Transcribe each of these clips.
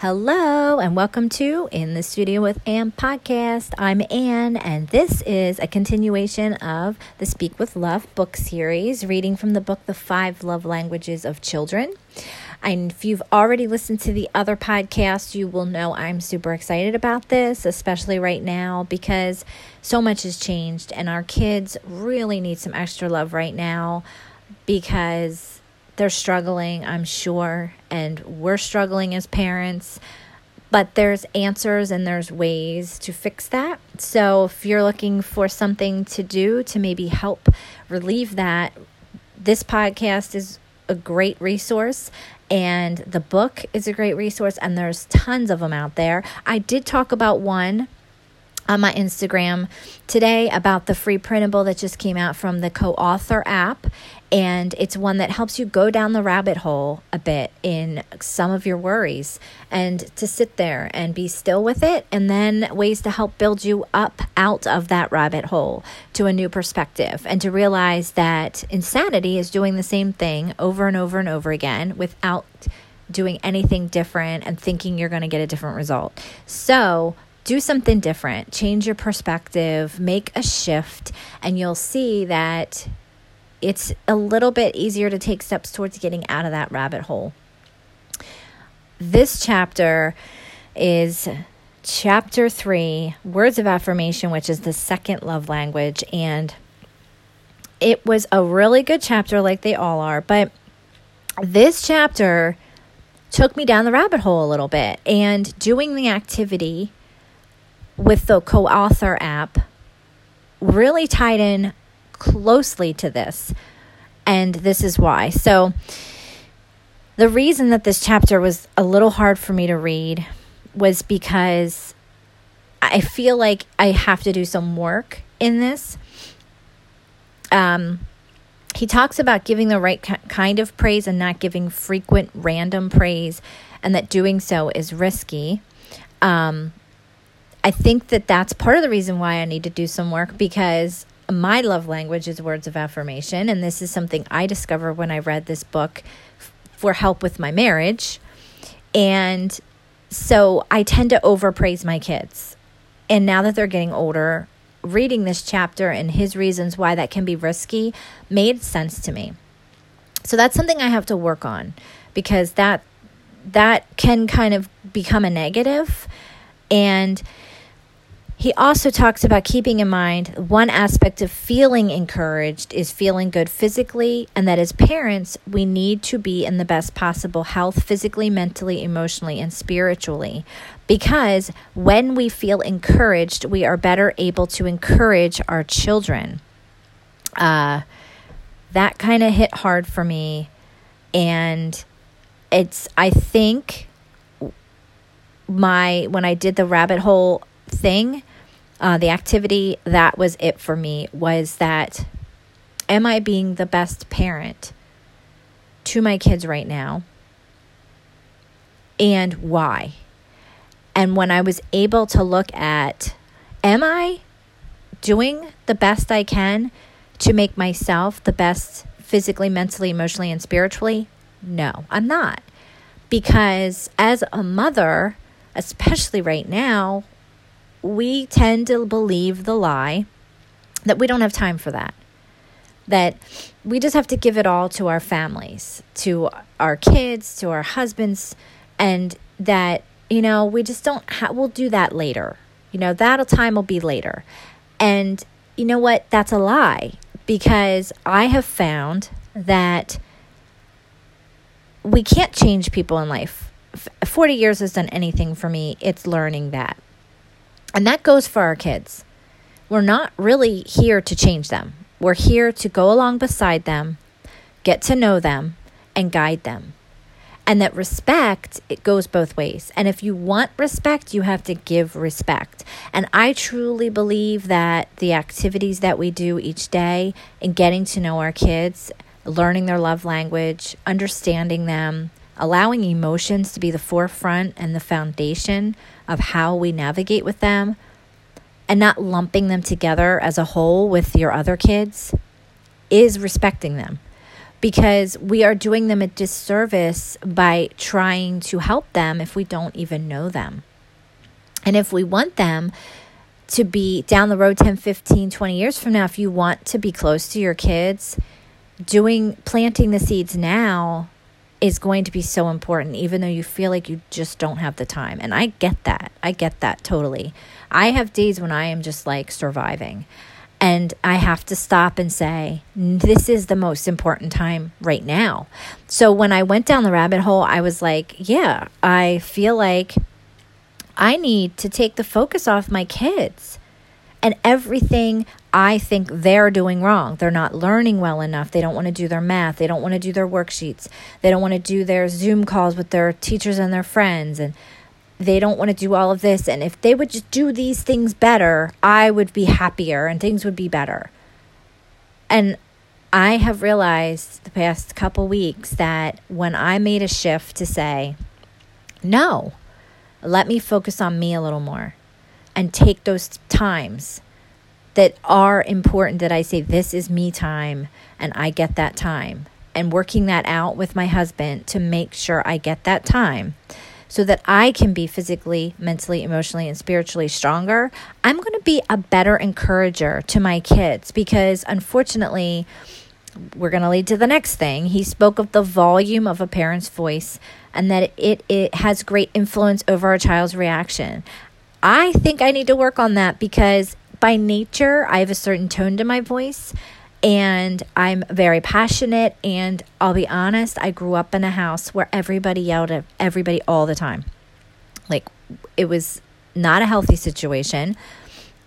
Hello, and welcome to In the Studio with Anne podcast. I'm Anne, and this is a continuation of the Speak with Love book series, reading from the book The Five Love Languages of Children. And if you've already listened to the other podcast, you will know I'm super excited about this, especially right now, because so much has changed, and our kids really need some extra love right now because they're struggling, I'm sure, and we're struggling as parents. But there's answers and there's ways to fix that. So if you're looking for something to do to maybe help relieve that, this podcast is a great resource and the book is a great resource and there's tons of them out there. I did talk about one on my Instagram today about the free printable that just came out from the co author app. And it's one that helps you go down the rabbit hole a bit in some of your worries and to sit there and be still with it, and then ways to help build you up out of that rabbit hole to a new perspective and to realize that insanity is doing the same thing over and over and over again without doing anything different and thinking you're going to get a different result. So, do something different, change your perspective, make a shift, and you'll see that it's a little bit easier to take steps towards getting out of that rabbit hole. This chapter is chapter three words of affirmation, which is the second love language. And it was a really good chapter, like they all are. But this chapter took me down the rabbit hole a little bit. And doing the activity with the co author app really tied in closely to this. And this is why. So, the reason that this chapter was a little hard for me to read was because I feel like I have to do some work in this. Um, he talks about giving the right kind of praise and not giving frequent random praise, and that doing so is risky. Um, I think that that's part of the reason why I need to do some work because my love language is words of affirmation. And this is something I discovered when I read this book for help with my marriage. And so I tend to overpraise my kids. And now that they're getting older, reading this chapter and his reasons why that can be risky made sense to me. So that's something I have to work on because that that can kind of become a negative and he also talks about keeping in mind one aspect of feeling encouraged is feeling good physically, and that as parents, we need to be in the best possible health physically, mentally, emotionally, and spiritually. Because when we feel encouraged, we are better able to encourage our children. Uh, that kind of hit hard for me. And it's, I think, my, when I did the rabbit hole thing, uh, the activity that was it for me was that am I being the best parent to my kids right now? And why? And when I was able to look at, am I doing the best I can to make myself the best physically, mentally, emotionally, and spiritually? No, I'm not. Because as a mother, especially right now, we tend to believe the lie that we don't have time for that. That we just have to give it all to our families, to our kids, to our husbands, and that, you know, we just don't have, we'll do that later. You know, that time will be later. And you know what? That's a lie because I have found that we can't change people in life. 40 years has done anything for me. It's learning that. And that goes for our kids. We're not really here to change them. We're here to go along beside them, get to know them, and guide them. And that respect, it goes both ways. And if you want respect, you have to give respect. And I truly believe that the activities that we do each day in getting to know our kids, learning their love language, understanding them, allowing emotions to be the forefront and the foundation of how we navigate with them, and not lumping them together as a whole with your other kids is respecting them. because we are doing them a disservice by trying to help them if we don't even know them. And if we want them to be down the road 10, 15, 20 years from now, if you want to be close to your kids, doing planting the seeds now is going to be so important, even though you feel like you just don't have the time. And I get that. I get that totally. I have days when I am just like surviving. And I have to stop and say, this is the most important time right now. So when I went down the rabbit hole, I was like, yeah, I feel like I need to take the focus off my kids and everything I think they're doing wrong. They're not learning well enough. They don't want to do their math. They don't want to do their worksheets. They don't want to do their Zoom calls with their teachers and their friends. And they don't want to do all of this. And if they would just do these things better, I would be happier and things would be better. And I have realized the past couple weeks that when I made a shift to say, no, let me focus on me a little more and take those times that are important that I say, this is me time and I get that time. And working that out with my husband to make sure I get that time so that I can be physically, mentally, emotionally, and spiritually stronger, I'm going to be a better encourager to my kids because unfortunately, we're going to lead to the next thing. He spoke of the volume of a parent's voice and that it, it has great influence over a child's reaction. I think I need to work on that because by nature, I have a certain tone to my voice and I'm very passionate. And I'll be honest, I grew up in a house where everybody yelled at everybody all the time. Like it was not a healthy situation.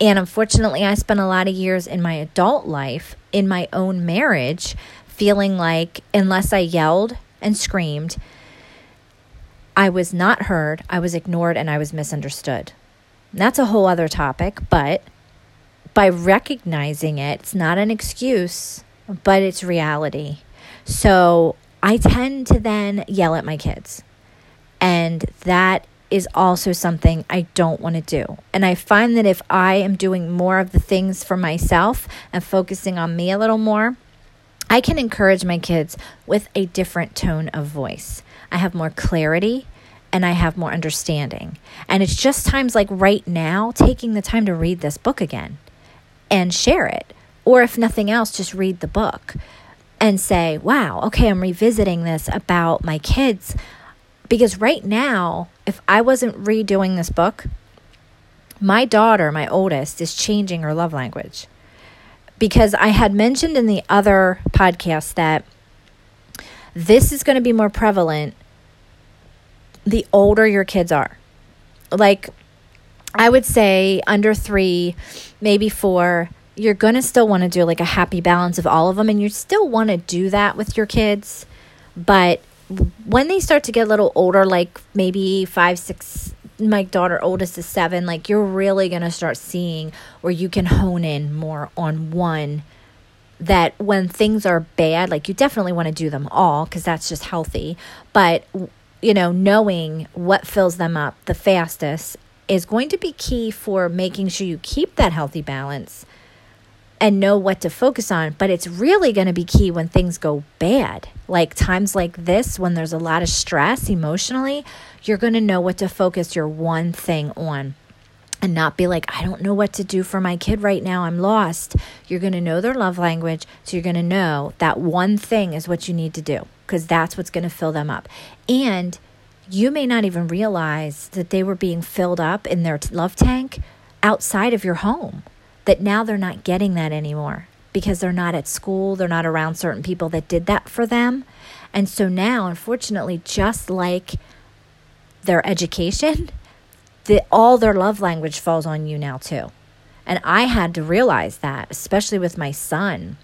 And unfortunately, I spent a lot of years in my adult life, in my own marriage, feeling like unless I yelled and screamed, I was not heard, I was ignored, and I was misunderstood. That's a whole other topic, but by recognizing it, it's not an excuse, but it's reality. So I tend to then yell at my kids. And that is also something I don't want to do. And I find that if I am doing more of the things for myself and focusing on me a little more, I can encourage my kids with a different tone of voice. I have more clarity and I have more understanding. And it's just times like right now, taking the time to read this book again and share it. Or if nothing else, just read the book and say, wow, okay, I'm revisiting this about my kids. Because right now, if I wasn't redoing this book, my daughter, my oldest, is changing her love language. Because I had mentioned in the other podcast that this is going to be more prevalent the older your kids are. Like, I would say under three, maybe four, you're going to still want to do like a happy balance of all of them. And you still want to do that with your kids. But when they start to get a little older, like maybe five, six, my daughter oldest is seven, like you're really going to start seeing where you can hone in more on one that when things are bad, like you definitely want to do them all because that's just healthy. But you know, knowing what fills them up the fastest is going to be key for making sure you keep that healthy balance and know what to focus on. But it's really going to be key when things go bad. Like times like this, when there's a lot of stress emotionally, you're going to know what to focus your one thing on and not be like, I don't know what to do for my kid right now. I'm lost. You're going to know their love language. So you're going to know that one thing is what you need to do because that's what's going to fill them up. And you may not even realize that they were being filled up in their love tank outside of your home, that now they're not getting that anymore because they're not at school, they're not around certain people that did that for them. And so now, unfortunately, just like their education, the, all their love language falls on you now too. And I had to realize that, especially with my son,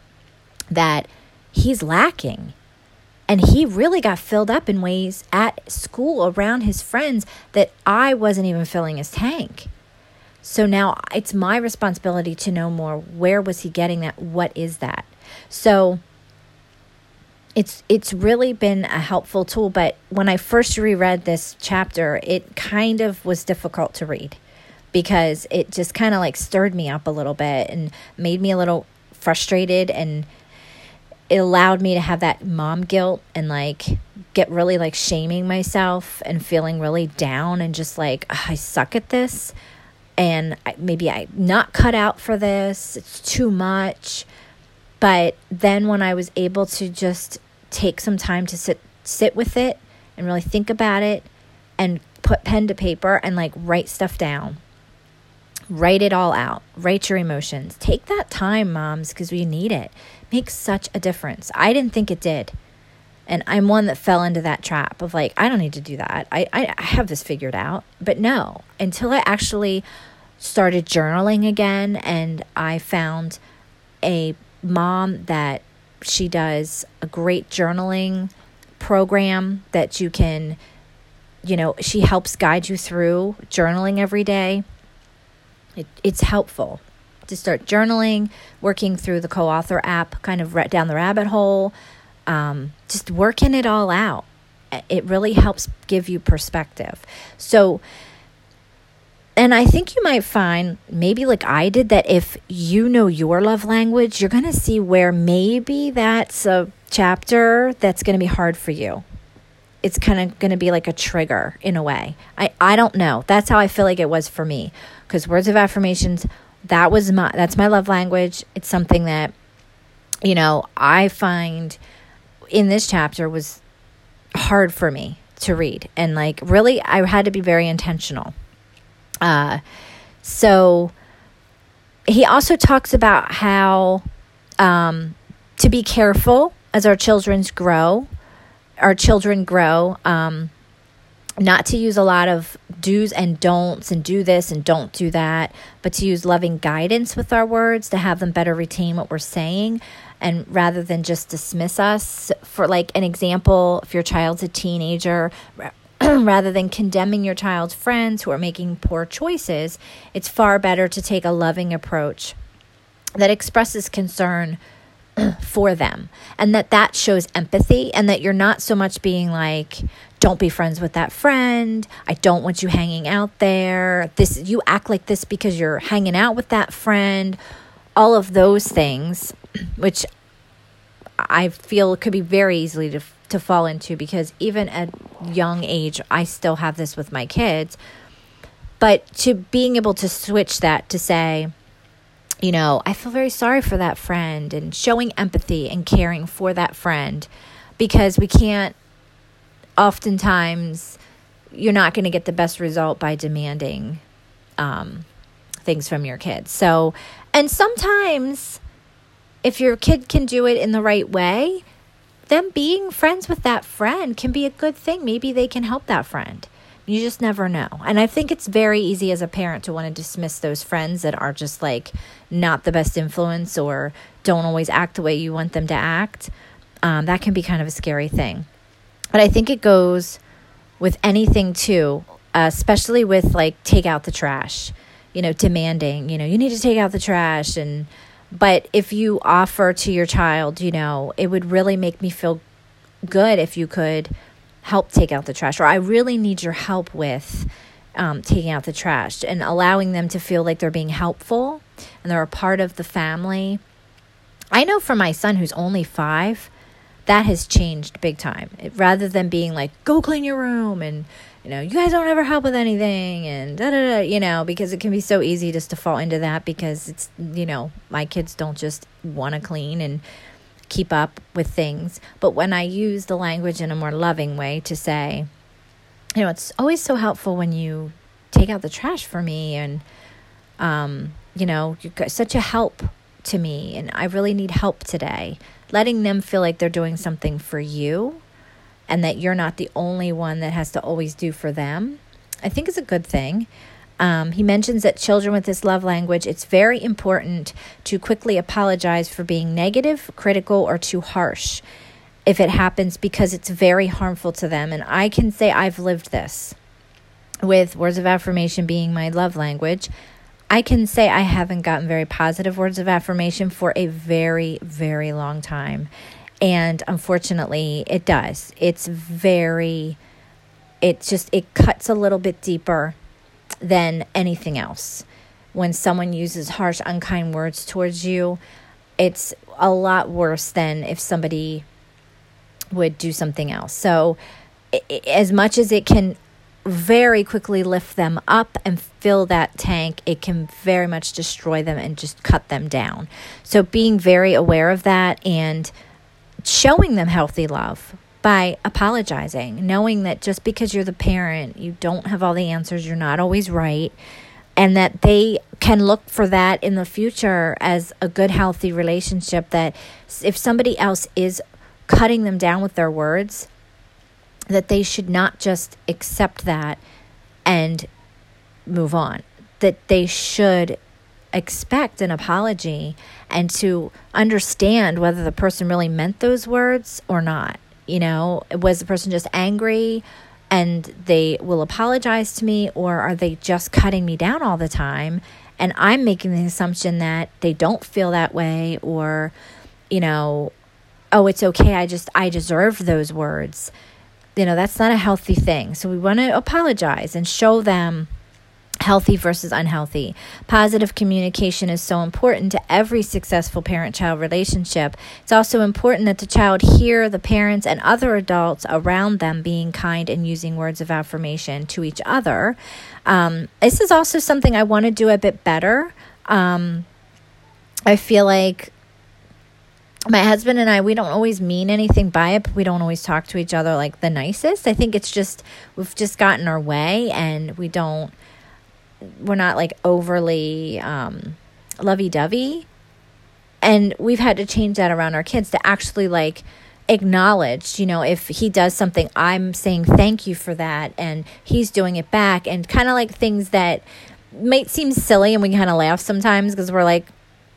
that he's lacking. And he really got filled up in ways at school around his friends that I wasn't even filling his tank. So now it's my responsibility to know more. Where was he getting that? What is that? So it's it's really been a helpful tool but when i first reread this chapter it kind of was difficult to read because it just kind of like stirred me up a little bit and made me a little frustrated and it allowed me to have that mom guilt and like get really like shaming myself and feeling really down and just like I suck at this and I, maybe I'm not cut out for this. It's too much. But then when I was able to just take some time to sit sit with it and really think about it and put pen to paper and like write stuff down. Write it all out. Write your emotions. Take that time, moms, because we need it. Makes such a difference. I didn't think it did. And I'm one that fell into that trap of like, I don't need to do that. I, I, I have this figured out. But no, until I actually started journaling again and I found a mom that she does a great journaling program that you can, you know, she helps guide you through journaling every day. It, it's helpful to start journaling, working through the co author app, kind of right down the rabbit hole um, just working it all out. It really helps give you perspective. So, and I think you might find, maybe like I did, that if you know your love language, you're going to see where maybe that's a chapter that's going to be hard for you. It's kind of going to be like a trigger in a way. I, I don't know. That's how I feel like it was for me. Because words of affirmations, that was my, that's my love language. It's something that, you know, I find in this chapter was hard for me to read and like really I had to be very intentional. Uh so he also talks about how um to be careful as our children's grow our children grow um not to use a lot of do's and don'ts and do this and don't do that, but to use loving guidance with our words to have them better retain what we're saying and rather than just dismiss us for like an example if your child's a teenager rather than condemning your child's friends who are making poor choices it's far better to take a loving approach that expresses concern for them and that that shows empathy and that you're not so much being like don't be friends with that friend. I don't want you hanging out there. This you act like this because you're hanging out with that friend. All of those things which I feel could be very easily to to fall into because even at young age I still have this with my kids. But to being able to switch that to say you know I feel very sorry for that friend and showing empathy and caring for that friend because we can't oftentimes you're not going to get the best result by demanding um, things from your kids so and sometimes if your kid can do it in the right way, them being friends with that friend can be a good thing. Maybe they can help that friend. You just never know. And I think it's very easy as a parent to want to dismiss those friends that are just like not the best influence or don't always act the way you want them to act. Um, that can be kind of a scary thing. But I think it goes with anything too, uh, especially with like take out the trash, you know, demanding, you know, you need to take out the trash and, but if you offer to your child, you know, it would really make me feel good if you could help take out the trash, or I really need your help with um, taking out the trash and allowing them to feel like they're being helpful and they're a part of the family. I know for my son, who's only five, that has changed big time. It, rather than being like, go clean your room and you know, you guys don't ever help with anything and da da da, you know, because it can be so easy just to fall into that because it's, you know, my kids don't just want to clean and keep up with things. But when I use the language in a more loving way to say, you know, it's always so helpful when you take out the trash for me and, um, you know, you're such a help to me and I really need help today. Letting them feel like they're doing something for you and that you're not the only one that has to always do for them, I think is a good thing. Um, he mentions that children with this love language, it's very important to quickly apologize for being negative, critical, or too harsh if it happens because it's very harmful to them. And I can say I've lived this with words of affirmation being my love language. I can say I haven't gotten very positive words of affirmation for a very, very long time. And unfortunately, it does. It's very, it just, it cuts a little bit deeper than anything else. When someone uses harsh, unkind words towards you, it's a lot worse than if somebody would do something else. So, as much as it can very quickly lift them up and fill that tank, it can very much destroy them and just cut them down. So, being very aware of that and showing them healthy love by apologizing, knowing that just because you're the parent, you don't have all the answers, you're not always right, and that they can look for that in the future as a good, healthy relationship. That if somebody else is cutting them down with their words, that they should not just accept that and move on, that they should expect an apology and to understand whether the person really meant those words or not. You know, was the person just angry and they will apologize to me, or are they just cutting me down all the time? And I'm making the assumption that they don't feel that way, or, you know, oh, it's okay. I just, I deserve those words. You know, that's not a healthy thing. So we want to apologize and show them healthy versus unhealthy. Positive communication is so important to every successful parent child relationship. It's also important that the child hear the parents and other adults around them being kind and using words of affirmation to each other. Um, this is also something I want to do a bit better. Um, I feel like my husband and I, we don't always mean anything by it, but we don't always talk to each other like the nicest. I think it's just, we've just gotten our way and we don't, we're not like overly um, lovey dovey. And we've had to change that around our kids to actually like acknowledge, you know, if he does something, I'm saying thank you for that. And he's doing it back. And kind of like things that might seem silly and we kind of laugh sometimes because we're like,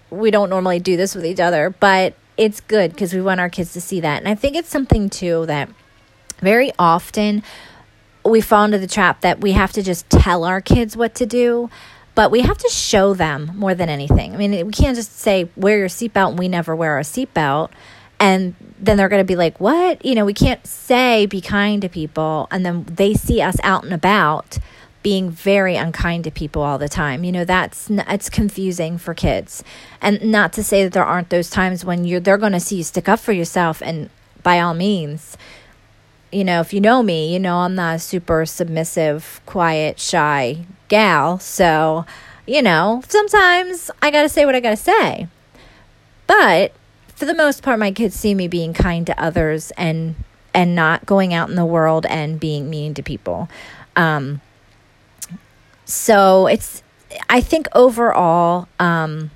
we don't normally do this with each other. But it's good because we want our kids to see that. And I think it's something too that very often we fall into the trap that we have to just tell our kids what to do, but we have to show them more than anything. I mean, we can't just say, wear your seatbelt and we never wear our seatbelt. And then they're going to be like, what? You know, we can't say be kind to people. And then they see us out and about being very unkind to people all the time. You know, that's it's confusing for kids. And not to say that there aren't those times when you're they're going to see you stick up for yourself and by all means, you know, if you know me, you know I'm not a super submissive, quiet, shy gal. So, you know, sometimes I got to say what I got to say. But for the most part my kids see me being kind to others and and not going out in the world and being mean to people. Um, so it's I think overall um,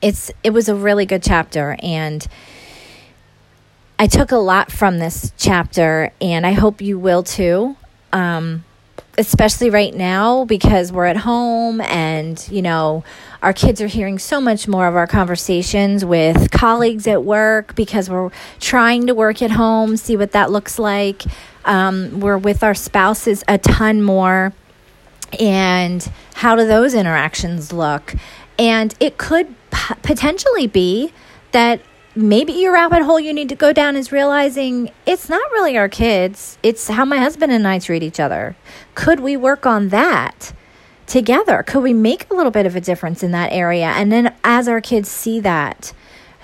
it's it was a really good chapter and I took a lot from this chapter and I hope you will too. Um, especially right now because we're at home and you know our kids are hearing so much more of our conversations with colleagues at work because we're trying to work at home see what that looks like um, we're with our spouses a ton more and how do those interactions look? And it could p- potentially be that maybe your rabbit hole you need to go down is realizing it's not really our kids, it's how my husband and I treat each other. Could we work on that? Together, could we make a little bit of a difference in that area? And then, as our kids see that,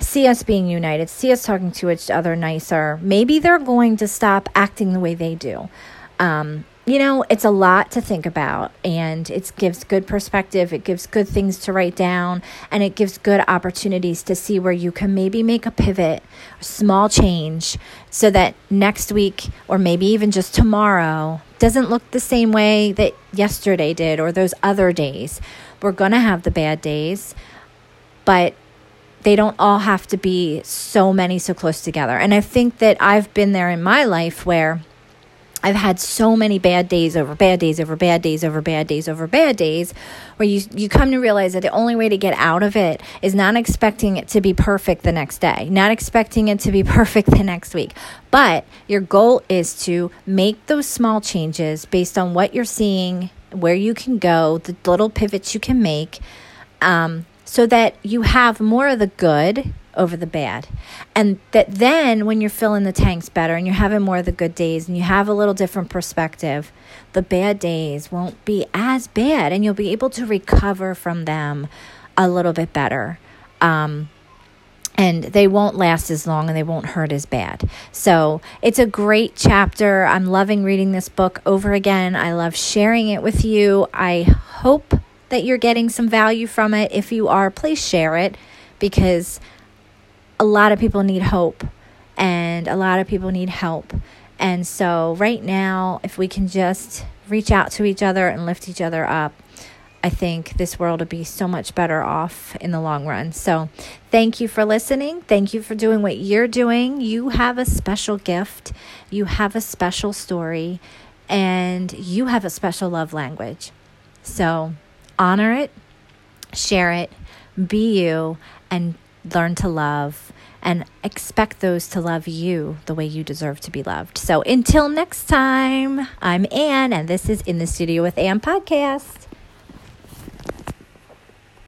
see us being united, see us talking to each other nicer, maybe they're going to stop acting the way they do. Um, you know, it's a lot to think about and it gives good perspective. It gives good things to write down and it gives good opportunities to see where you can maybe make a pivot, a small change so that next week or maybe even just tomorrow doesn't look the same way that yesterday did or those other days. We're going to have the bad days, but they don't all have to be so many so close together. And I think that I've been there in my life where I've had so many bad days over bad days over bad days over bad days over bad days where you you come to realize that the only way to get out of it is not expecting it to be perfect the next day, not expecting it to be perfect the next week. But your goal is to make those small changes based on what you're seeing, where you can go, the little pivots you can make, um, so that you have more of the good over the bad. And that then when you're filling the tanks better and you're having more of the good days and you have a little different perspective, the bad days won't be as bad and you'll be able to recover from them a little bit better. Um, and they won't last as long and they won't hurt as bad. So it's a great chapter. I'm loving reading this book over again. I love sharing it with you. I hope that you're getting some value from it. If you are, please share it because a lot of people need hope and a lot of people need help. And so, right now, if we can just reach out to each other and lift each other up, I think this world would be so much better off in the long run. So, thank you for listening. Thank you for doing what you're doing. You have a special gift, you have a special story, and you have a special love language. So, honor it, share it, be you, and learn to love and expect those to love you the way you deserve to be loved. So until next time, I'm Anne, and this is In the Studio with Anne podcast.